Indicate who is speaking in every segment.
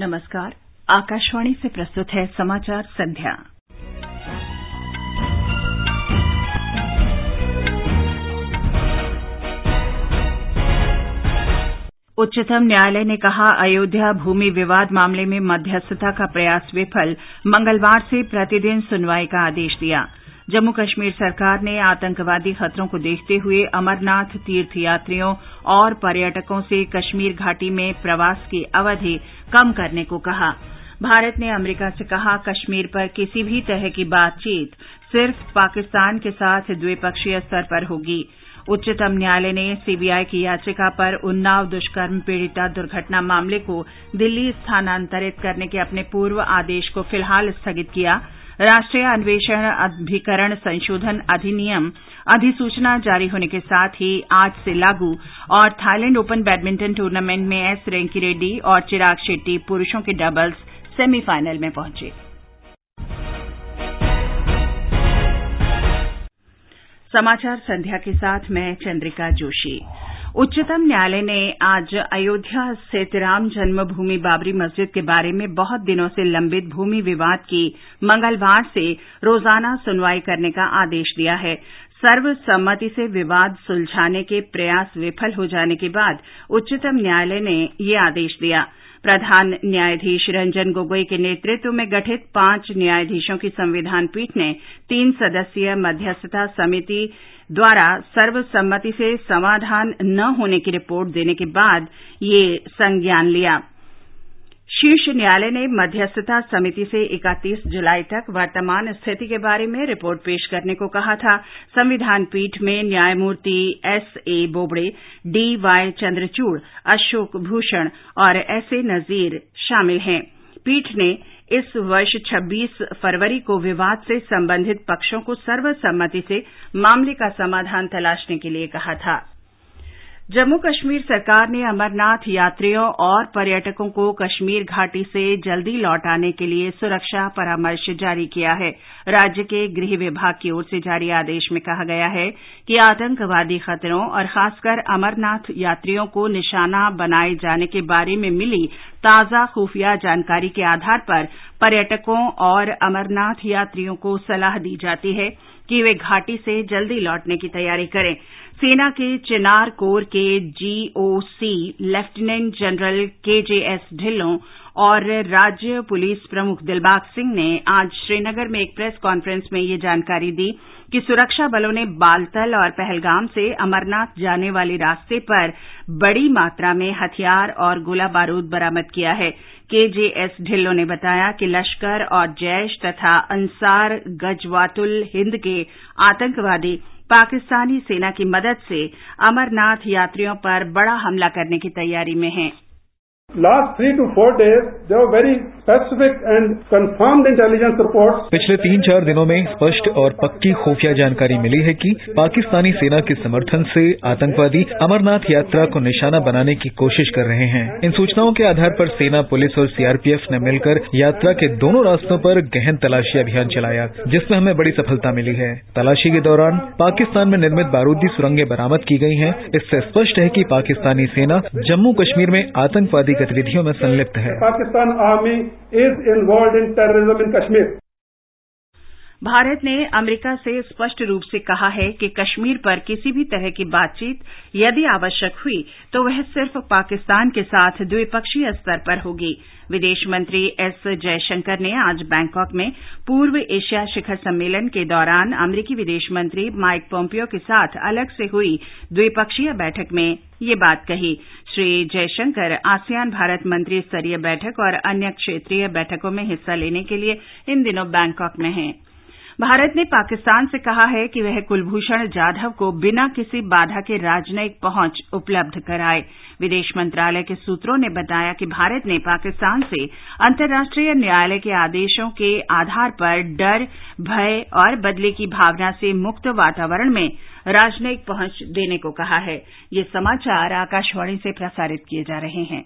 Speaker 1: नमस्कार, आकाशवाणी से प्रस्तुत है समाचार संध्या। उच्चतम न्यायालय ने कहा, अयोध्या भूमि विवाद मामले में मध्यस्थता का प्रयास विफल, मंगलवार से प्रतिदिन सुनवाई का आदेश दिया। जम्मू कश्मीर सरकार ने आतंकवादी खतरों को देखते हुए अमरनाथ तीर्थयात्रियों और पर्यटकों से कश्मीर घाटी में प्रवास की अवधि कम करने को कहा। भारत ने अमरीका से कहा, कश्मीर पर किसी भी तरह की बातचीत सिर्फ़ पाकिस्तान के साथ द्विपक्षीय स्तर पर होगी। उच्चतम न्यायालय ने सीबीआई की याचिका पर उन्नाव दुष्कर्म पीड़िता दुर्घटना मामले को दिल्ली स्थानांतरित करने के अपने पूर्व आदेश को फ़िलहाल स्थगित किया। राष्ट्रीय अन्वेषण अभिकरण संशोधन अधिनियम अधिसूचना जारी होने के साथ ही आज से लागू और थाईलैंड ओपन बैडमिंटन टूर्नामेंट में एस रेंकी रेड्डी और चिराग शेट्टी पुरुषों के डबल्स सेमीफाइनल में पहुँचे। समाचार संध्या के साथ मैं चंद्रिका जोशी। उच्चतम न्यायालय ने आज अयोध्या स्थित राम जन्मभूमि बाबरी मस्जिद के बारे में बहुत दिनों से लंबित भूमि विवाद की मंगलवार से रोज़ाना सुनवाई करने का आदेश दिया है। सर्वसम्मति से विवाद सुलझाने के प्रयास विफल हो जाने के बाद उच्चतम न्यायालय ने यह आदेश दिया। प्रधान न्यायाधीश रंजन गोगोई के नेतृत्व में गठित पाँच न्यायाधीशों की संविधान पीठ ने तीन सदस्यीय मध्यस्थता समिति द्वारा सर्वसम्मति से समाधान न होने की रिपोर्ट देने के बाद यह संज्ञान लिया। शीर्ष न्यायालय ने मध्यस्थता समिति से 31 जुलाई तक वर्तमान स्थिति के बारे में रिपोर्ट पेश करने को कहा था। संविधान पीठ में न्यायमूर्ति S A Bobde, D Y Chandrachud, Ashok Bhushan और एस ए नजीर शामिल हैं। पीठ ने इस वर्ष 26 फरवरी को विवाद से संबंधित पक्षों को सर्वसम्मति से मामले का समाधान तलाशने के लिए कहा था। जम्मू कश्मीर सरकार ने अमरनाथ यात्रियों और पर्यटकों को कश्मीर घाटी से जल्दी लौट आने के लिए सुरक्षा परामर्श जारी किया है। राज्य के गृह विभाग की ओर से जारी आदेश में कहा गया है कि आतंकवादी खतरों और खासकर अमरनाथ यात्रियों को निशाना बनाए जाने के बारे में मिली ताज़ा खुफिया जानकारी के आधार पर पर्यटकों और अमरनाथ यात्रियों को सलाह दी जाती है कि वे घाटी से जल्दी लौटने की तैयारी करें। सेना के चिनार कोर के GOC lieutenant general KJS Dhillon और राज्य पुलिस प्रमुख दिलबाग सिंह ने आज श्रीनगर में एक प्रेस कॉन्फ्रेंस में यह जानकारी दी कि सुरक्षा बलों ने बालतल और पहलगाम से अमरनाथ जाने वाले रास्ते पर बड़ी मात्रा में हथियार और गोला बारूद बरामद किया है। केजेएस ढिल्लों ने बताया कि लश्कर और जैश तथा अंसार गजवातुल हिंद के आतंकवादी पाकिस्तानी सेना की मदद से अमरनाथ यात्रियों पर बड़ा हमला करने की तैयारी में हैं।
Speaker 2: पिछले तीन चार दिनों में स्पष्ट और पक्की खुफिया जानकारी मिली है कि पाकिस्तानी सेना के समर्थन से आतंकवादी अमरनाथ यात्रा को निशाना बनाने की कोशिश कर रहे हैं। इन सूचनाओं के आधार पर सेना पुलिस और सीआरपीएफ ने मिलकर यात्रा के दोनों रास्तों पर गहन तलाशी अभियान चलाया जिसमें हमें बड़ी सफलता मिली है। तलाशी के दौरान पाकिस्तान में निर्मित बारूदी सुरंगें बरामद की गई हैं। इससे स्पष्ट है कि पाकिस्तानी सेना जम्मू कश्मीर में आतंकवादी गतिविधियों में संलिप्त है।
Speaker 3: Pakistan army is involve in terrorism in Kashmir
Speaker 1: Bharat ने अमरीका से स्पष्ट रूप से कहा है कि कश्मीर पर किसी भी तरह की बातचीत यदि आवश्यक हुई तो वह सिर्फ़ पाकिस्तान के साथ द्विपक्षीय स्तर पर होगी। विदेश मंत्री एस जयशंकर ने आज बैंकॉक में पूर्व एशिया शिखर सम्मेलन के दौरान अमरीकी विदेश मंत्री माइक पोम्पियो के साथ अलग से हुई द्विपक्षीय बैठक में यह बात कही श्री जयशंकर आसियान भारत मंत्री स्तरीय बैठक और अन्य क्षेत्रीय बैठकों में हिस्सा लेने के लिए इन दिनों बैंकॉक में हैं। भारत ने पाकिस्तान से कहा है कि वह कुलभूषण जाधव को बिना किसी बाधा के राजनयिक पहुँच उपलब्ध कराए। विदेश मंत्रालय के सूत्रों ने बताया कि भारत ने पाकिस्तान से अंतर्राष्ट्रीय न्यायालय के आदेशों के आधार पर डर, भय और बदले की भावना से मुक्त वातावरण में राजनयिक पहुँच देने को कहा है। ये समाचार आकाशवाणी से प्रसारित किए जा रहे हैं।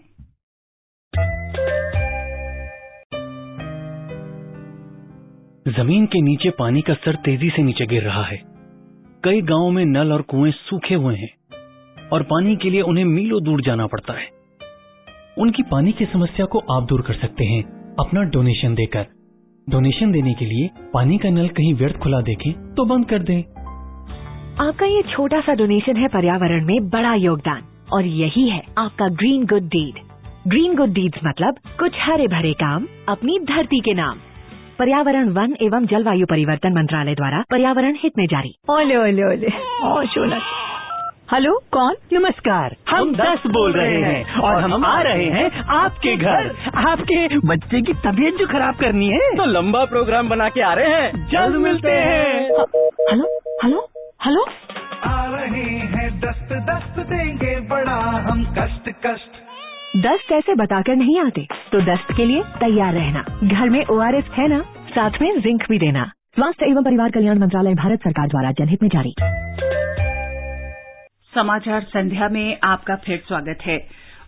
Speaker 4: ज़मीन के नीचे पानी का स्तर तेज़ी से नीचे गिर रहा है। कई गाँवों में नल और कुएँ सूखे हुए हैं और पानी के लिए उन्हें मीलों दूर जाना पड़ता है। उनकी पानी की समस्या को आप दूर कर सकते हैं। अपना डोनेशन देकर। डोनेशन देने के लिए पानी का नल कहीं व्यर्थ खुला देखें तो बंद कर दें।
Speaker 5: आपका ये छोटा सा डोनेशन है पर्यावरण में बड़ा योगदान और यही है आपका green good deed green good deeds मतलब कुछ हरे भरे काम अपनी धरती के नाम. पर्यावरण वन एवं जलवायु परिवर्तन मंत्रालय द्वारा पर्यावरण हित में जारी.
Speaker 6: ओले ओले ओले। शोनक। हेलो कौन?
Speaker 4: नमस्कार। हम दस बोल रहे हैं और हम आ रहे हैं आपके घर। आपके बच्चे की तबीयत जो खराब करनी है।
Speaker 7: तो लंबा प्रोग्राम बना के आ रहे हैं।
Speaker 4: जल्द मिलते हैं।
Speaker 5: Hello hello. हेलो?
Speaker 8: आ रहे हैं दस्त दस्त देंगे बड़ा हम कष्ट कष्ट।
Speaker 5: दस्त ऐसे बताकर नहीं आते तो दस्त के लिए तैयार रहना। घर में ओआरएस है ना? साथ में जिंक भी देना। स्वास्थ्य एवं परिवार कल्याण मंत्रालय भारत सरकार द्वारा जनहित में जारी।
Speaker 1: समाचार संध्या में आपका फिर स्वागत है।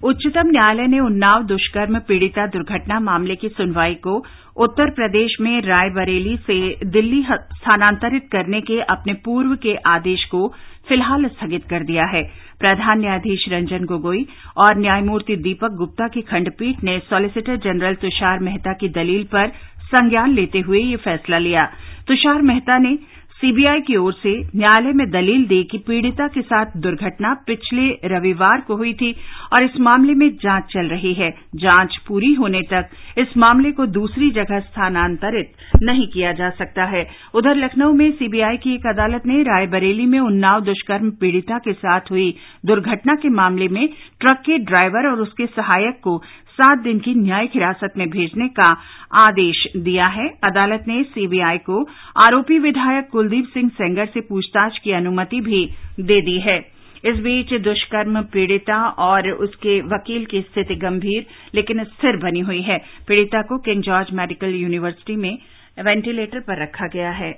Speaker 1: उच्चतम न्यायालय ने उन्नाव दुष्कर्म पीड़िता दुर्घटना मामले की सुनवाई को उत्तर प्रदेश में रायबरेली से दिल्ली स्थानांतरित करने के अपने पूर्व के आदेश को फ़िलहाल स्थगित कर दिया है। प्रधान न्यायाधीश रंजन गोगोई और न्यायमूर्ति दीपक गुप्ता की खंडपीठ ने सॉलिसिटर जनरल तुषार मेहता की दलील पर संज्ञान लेते हुए यह फैसला लिया। तुषार मेहता ने सीबीआई की ओर से न्यायालय में दलील दी कि पीड़िता के साथ दुर्घटना पिछले रविवार को हुई थी और इस मामले में जाँच चल रही है। जाँच पूरी होने तक इस मामले को दूसरी जगह स्थानांतरित नहीं किया जा सकता है। उधर लखनऊ में सीबीआई की एक अदालत ने रायबरेली में उन्नाव दुष्कर्म पीड़िता के साथ हुई दुर्घटना के मामले में ट्रक के ड्राइवर और उसके सहायक को सात दिन की न्यायिक हिरासत में भेजने का आदेश दिया है। अदालत ने सीबीआई को आरोपी विधायक कुलदीप सिंह सेंगर से पूछताछ की अनुमति भी दे दी है। इस बीच दुष्कर्म पीड़िता और उसके वकील की स्थिति गंभीर, लेकिन स्थिर बनी हुई है। पीड़िता को किंग जॉर्ज मेडिकल यूनिवर्सिटी में वेंटिलेटर पर रखा गया है।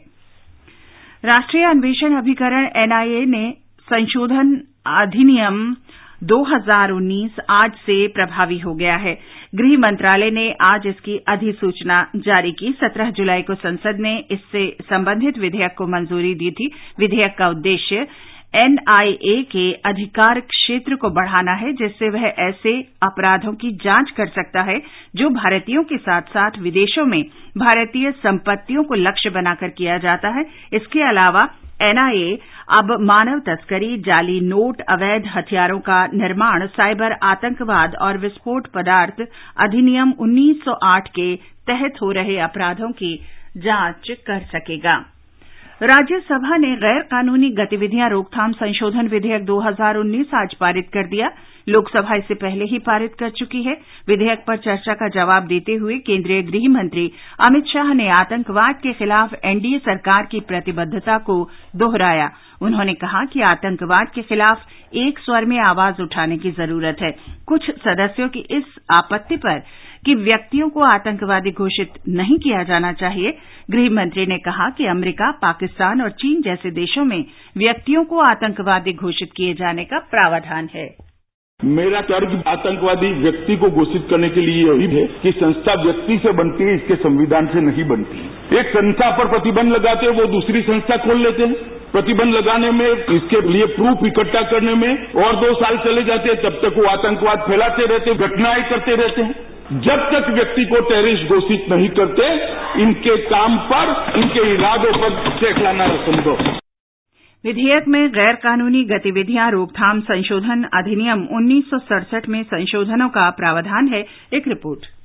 Speaker 1: राष्ट्रीय अन्वेषण अभिकरण एनआईए ने संशोधन अधिनियम 2019 आज से प्रभावी हो गया है। गृह मंत्रालय ने आज इसकी अधिसूचना जारी की। 17 जुलाई को संसद ने इससे संबंधित विधेयक को मंजूरी दी थी। विधेयक का उद्देश्य एनआईए के अधिकार क्षेत्र को बढ़ाना है, जिससे वह ऐसे अपराधों की जाँच कर सकता है, जो भारतीयों के साथ साथ विदेशों में भारतीय संपत्तियों को लक्ष्य बनाकर किया जाता है। इसके अलावा एनआईए अब मानव तस्करी, जाली नोट, अवैध हथियारों का निर्माण, साइबर आतंकवाद और विस्फोट पदार्थ अधिनियम 1908 के तहत हो रहे अपराधों की जाँच कर सकेगा। राज्यसभा ने गैर कानूनी गतिविधियाँ रोकथाम संशोधन विधेयक 2019 आज पारित कर दिया। लोकसभा इसे पहले ही पारित कर चुकी है। विधेयक पर चर्चा का जवाब देते हुए केंद्रीय गृह मंत्री अमित शाह ने आतंकवाद के खिलाफ एनडीए सरकार की प्रतिबद्धता को दोहराया। उन्होंने कहा कि आतंकवाद के खिलाफ एक स्वर में आवाज़ उठाने की ज़रूरत है। कुछ सदस्यों की इस आपत्ति पर कि व्यक्तियों को आतंकवादी घोषित नहीं किया जाना चाहिए। गृह मंत्री ने कहा कि अमरीका, पाकिस्तान और चीन जैसे देशों में व्यक्तियों को आतंकवादी घोषित किए जाने का प्रावधान है।
Speaker 9: मेरा तर्क आतंकवादी व्यक्ति को घोषित करने के लिए यही है कि संस्था व्यक्ति से बनती है, इसके संविधान से नहीं बनती एक संस्था पर प्रतिबंध लगाते हैं, वो दूसरी संस्था खोल लेते हैं। प्रतिबंध लगाने में, इसके लिए प्रूफ इकट्ठा करने में और दो साल चले जाते हैं तब तक वो आतंकवाद फैलाते रहते घटनाएँ करते रहते हैं। जब तक व्यक्ति को टेररिस्ट घोषित नहीं करते, इनके काम पर, इनके इरादों पर चेक लाना संभव
Speaker 1: विधेयक में गैर कानूनी गतिविधियाँ, रोकथाम संशोधन अधिनियम उन्नीस सौ सड़सठ में संशोधनों का प्रावधान है। एक रिपोर्ट।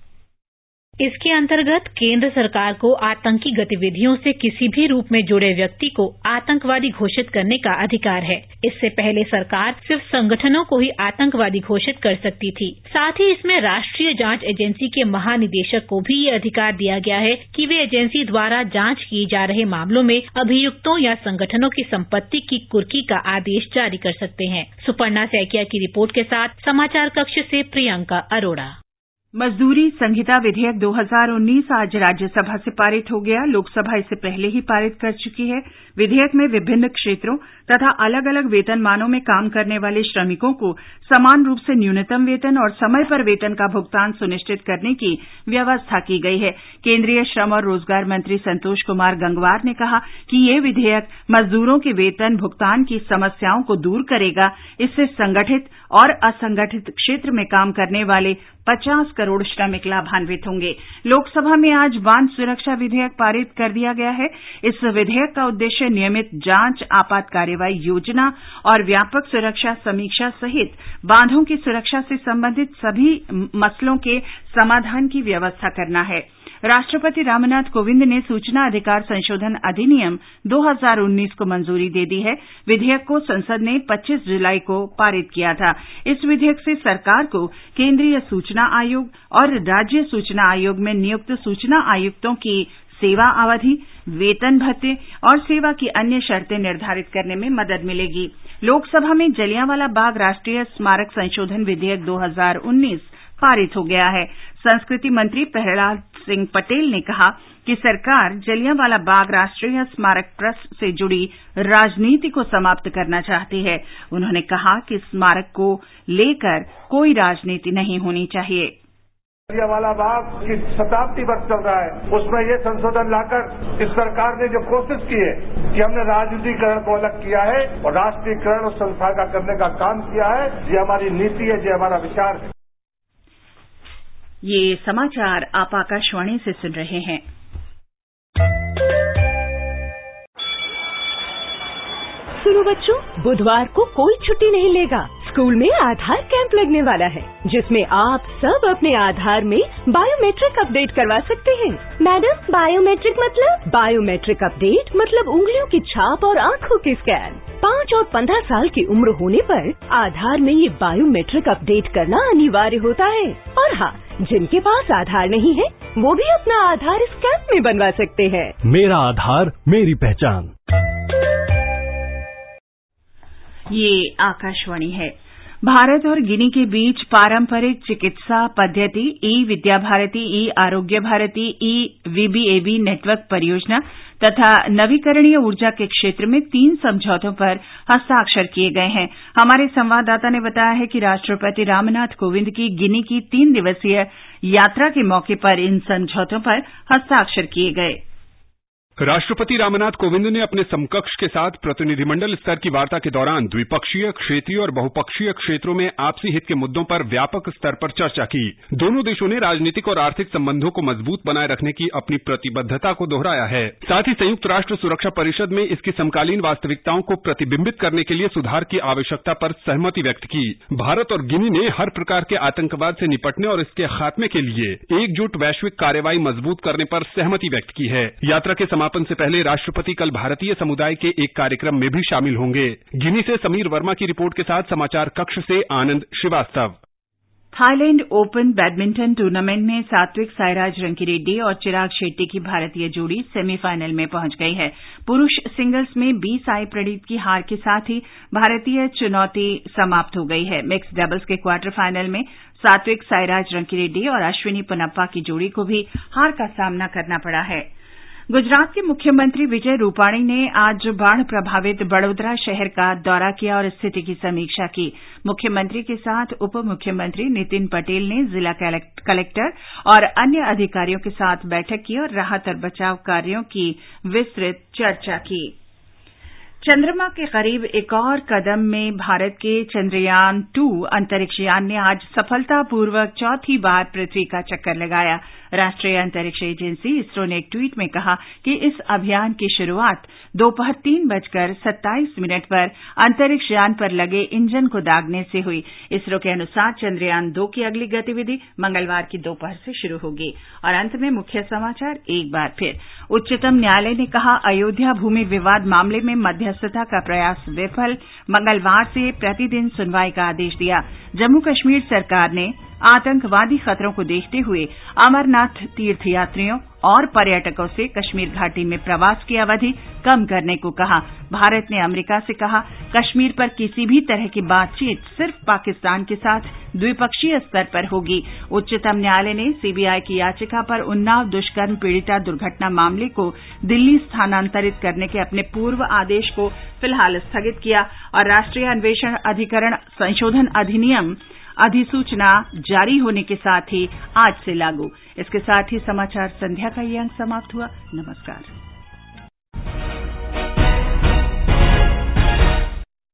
Speaker 10: इसके अंतर्गत केंद्र सरकार को आतंकी गतिविधियों से किसी भी रूप में जुड़े व्यक्ति को आतंकवादी घोषित करने का अधिकार है। इससे पहले सरकार सिर्फ़ संगठनों को ही आतंकवादी घोषित कर सकती थी। साथ ही इसमें राष्ट्रीय जाँच एजेंसी के महानिदेशक को भी ये अधिकार दिया गया है कि वे एजेंसी द्वारा जाँच किए जा रहे मामलों में अभियुक्तों या संगठनों की संपत्ति की कुर्की का आदेश जारी कर सकते हैं। सुपर्णा सैकिया की रिपोर्ट के साथ समाचार कक्ष से प्रियंका अरोड़ा।
Speaker 1: मजदूरी संहिता विधेयक 2019 आज राज्यसभा से पारित हो गया। लोकसभा इसे पहले ही पारित कर चुकी है। विधेयक में विभिन्न क्षेत्रों तथा अलग अलग वेतनमानों में काम करने वाले श्रमिकों को समान रूप से न्यूनतम वेतन और समय पर वेतन का भुगतान सुनिश्चित करने की व्यवस्था की गई है। केंद्रीय श्रम और रोज़गार मंत्री संतोष कुमार गंगवार ने कहा कि यह विधेयक मजदूरों के वेतन भुगतान की समस्याओं को दूर करेगा। इससे संगठित और असंगठित क्षेत्र में काम करने वाले 50 करोड़ श्रमिक लाभान्वित होंगे। लोकसभा में आज बाँध सुरक्षा विधेयक पारित कर दिया गया है। इस विधेयक का उद्देश्य नियमित जाँच, आपात कार्रवाई योजना और व्यापक सुरक्षा समीक्षा सहित बांधों की सुरक्षा से संबंधित सभी मसलों के समाधान की व्यवस्था करना है। राष्ट्रपति रामनाथ कोविंद ने सूचना अधिकार संशोधन अधिनियम 2019 को मंजूरी दे दी है। विधेयक को संसद ने 25 जुलाई को पारित किया था। इस विधेयक से सरकार को केंद्रीय सूचना आयोग और राज्य सूचना आयोग में नियुक्त सूचना आयुक्तों की सेवा अवधि, वेतन भत्ते और सेवा की अन्य शर्तें निर्धारित करने में मदद मिलेगी। लोकसभा में जलियांवाला बाग राष्ट्रीय स्मारक संशोधन विधेयक 2019 पारित हो गया है। संस्कृति मंत्री प्रहलाद सिंह पटेल ने कहा कि सरकार जलियांवाला बाग राष्ट्रीय स्मारक ट्रस्ट से जुड़ी राजनीति को समाप्त करना चाहती है। उन्होंने कहा कि स्मारक को लेकर कोई राजनीति नहीं होनी चाहिए।
Speaker 11: जलियांवाला बाग की शताब्दी वर्ष चल रहा है। उसमें ये संशोधन लाकर इस सरकार ने जो कोशिश की है कि हमने राजनीतिकरण को अलग किया है और राष्ट्रीयकरण उस संस्था का करने का काम किया है, ये हमारी नीति है, ये हमारा विचार है।
Speaker 1: सुनो
Speaker 6: बच्चों बुधवार को कोई छुट्टी नहीं लेगा। स्कूल में आधार कैंप लगने वाला है, जिसमें आप सब अपने आधार में बायोमेट्रिक अपडेट करवा सकते हैं। मैडम बायोमेट्रिक मतलब? बायोमेट्रिक अपडेट मतलब उंगलियों की छाप और आँखों की स्कैन पाँच और पंद्रह साल की उम्र होने पर आधार में ये बायोमेट्रिक अपडेट करना अनिवार्य होता है। और हाँ जिनके पास आधार नहीं है, वो भी अपना आधार इस कैंप में बनवा सकते हैं।
Speaker 12: मेरा आधार, मेरी पहचान।
Speaker 1: आकाशवाणी है। भारत और गिनी के बीच पारंपरिक चिकित्सा पद्धति, ई विद्या भारती, ई आरोग्य भारती, ई वीबीएबी नेटवर्क परियोजना तथा नवीकरणीय ऊर्जा के क्षेत्र में तीन समझौतों पर हस्ताक्षर किए गए हैं। हमारे संवाददाता ने बताया है कि राष्ट्रपति रामनाथ कोविंद की गिनी की तीन दिवसीय यात्रा के मौके पर इन समझौतों पर हस्ताक्षर किए गए।
Speaker 13: राष्ट्रपति रामनाथ कोविंद ने अपने समकक्ष के साथ प्रतिनिधिमंडल स्तर की वार्ता के दौरान द्विपक्षीय, क्षेत्रीय और बहुपक्षीय क्षेत्रों में आपसी हित के मुद्दों पर व्यापक स्तर पर चर्चा की। दोनों देशों ने राजनीतिक और आर्थिक संबंधों को मज़बूत बनाए रखने की अपनी प्रतिबद्धता को दोहराया है। साथ ही संयुक्त राष्ट्र सुरक्षा परिषद में इसकी समकालीन वास्तविकताओं को प्रतिबिंबित करने के लिए सुधार की आवश्यकता पर सहमति व्यक्त की। भारत और गिनी ने हर प्रकार के आतंकवाद से निपटने और इसके खात्मे के लिए एकजुट वैश्विक कार्रवाई मज़बूत करने पर सहमति व्यक्त की है। यात्रा के समापन से पहले राष्ट्रपति कल भारतीय समुदाय के एक कार्यक्रम में भी शामिल होंगे। गिनी से समीर वर्मा की रिपोर्ट के साथ समाचार कक्ष से Anand Srivastava.
Speaker 1: Thailand open badminton tournament में सात्विक साईराज रंकीरेड्डी और चिराग शेट्टी की भारतीय जोड़ी सेमीफाइनल में पहुँच गई है। पुरुष सिंगल्स में बी साई प्रणीत की हार के साथ ही भारतीय चुनौती समाप्त हो गई है। मिक्स डबल्स के क्वार्टर फाइनल में सात्विक साईराज रंकीरेड्डी और अश्विनी पोनप्पा की जोड़ी को भी हार का सामना करना पड़ा है। गुजरात के मुख्यमंत्री विजय रूपाणी ने आज बाढ़ प्रभावित बड़ोदरा शहर का दौरा किया और स्थिति की समीक्षा की। मुख्यमंत्री के साथ उप मुख्यमंत्री नितिन पटेल ने जिला कलेक्टर और अन्य अधिकारियों के साथ बैठक की और राहत और बचाव कार्यों की विस्तृत चर्चा की। चंद्रमा के करीब एक और कदम में भारत के चंद्रयान टू अंतरिक्ष यान ने आज सफलतापूर्वक चौथी बार पृथ्वी का चक्कर लगाया। राष्ट्रीय अंतरिक्ष एजेंसी इसरो ने एक ट्वीट में कहा कि इस अभियान की शुरुआत दोपहर तीन बजकर सत्ताईस मिनट पर अंतरिक्ष यान पर लगे इंजन को दागने से हुई। इसरो के अनुसार चंद्रयान दो की अगली गतिविधि मंगलवार की दोपहर से शुरू होगी। और अंत में मुख्य समाचार, एक बार फिर। उच्चतम न्यायालय ने कहा, अयोध्या भूमि विवाद मामले में मध्यस्थता का प्रयास विफल। मंगलवार से प्रतिदिन सुनवाई का आदेश दिया। जम्मू कश्मीर सरकार ने आतंकवादी खतरों को देखते हुए अमरनाथ तीर्थयात्रियों और पर्यटकों से कश्मीर घाटी में प्रवास की अवधि कम करने को कहा। भारत ने अमरीका से कहा, कश्मीर पर किसी भी तरह की बातचीत सिर्फ़ पाकिस्तान के साथ द्विपक्षीय स्तर पर होगी। उच्चतम न्यायालय ने सीबीआई की याचिका पर उन्नाव दुष्कर्म पीड़िता दुर्घटना मामले को दिल्ली स्थानांतरित करने के अपने पूर्व आदेश को फ़िलहाल स्थगित किया और राष्ट्रीय अन्वेषण अधिकरण संशोधन अधिनियम अधिसूचना जारी होने के साथ ही आज से लागू। इसके साथ ही समाचार संध्या का ये अंक समाप्त हुआ। नमस्कार।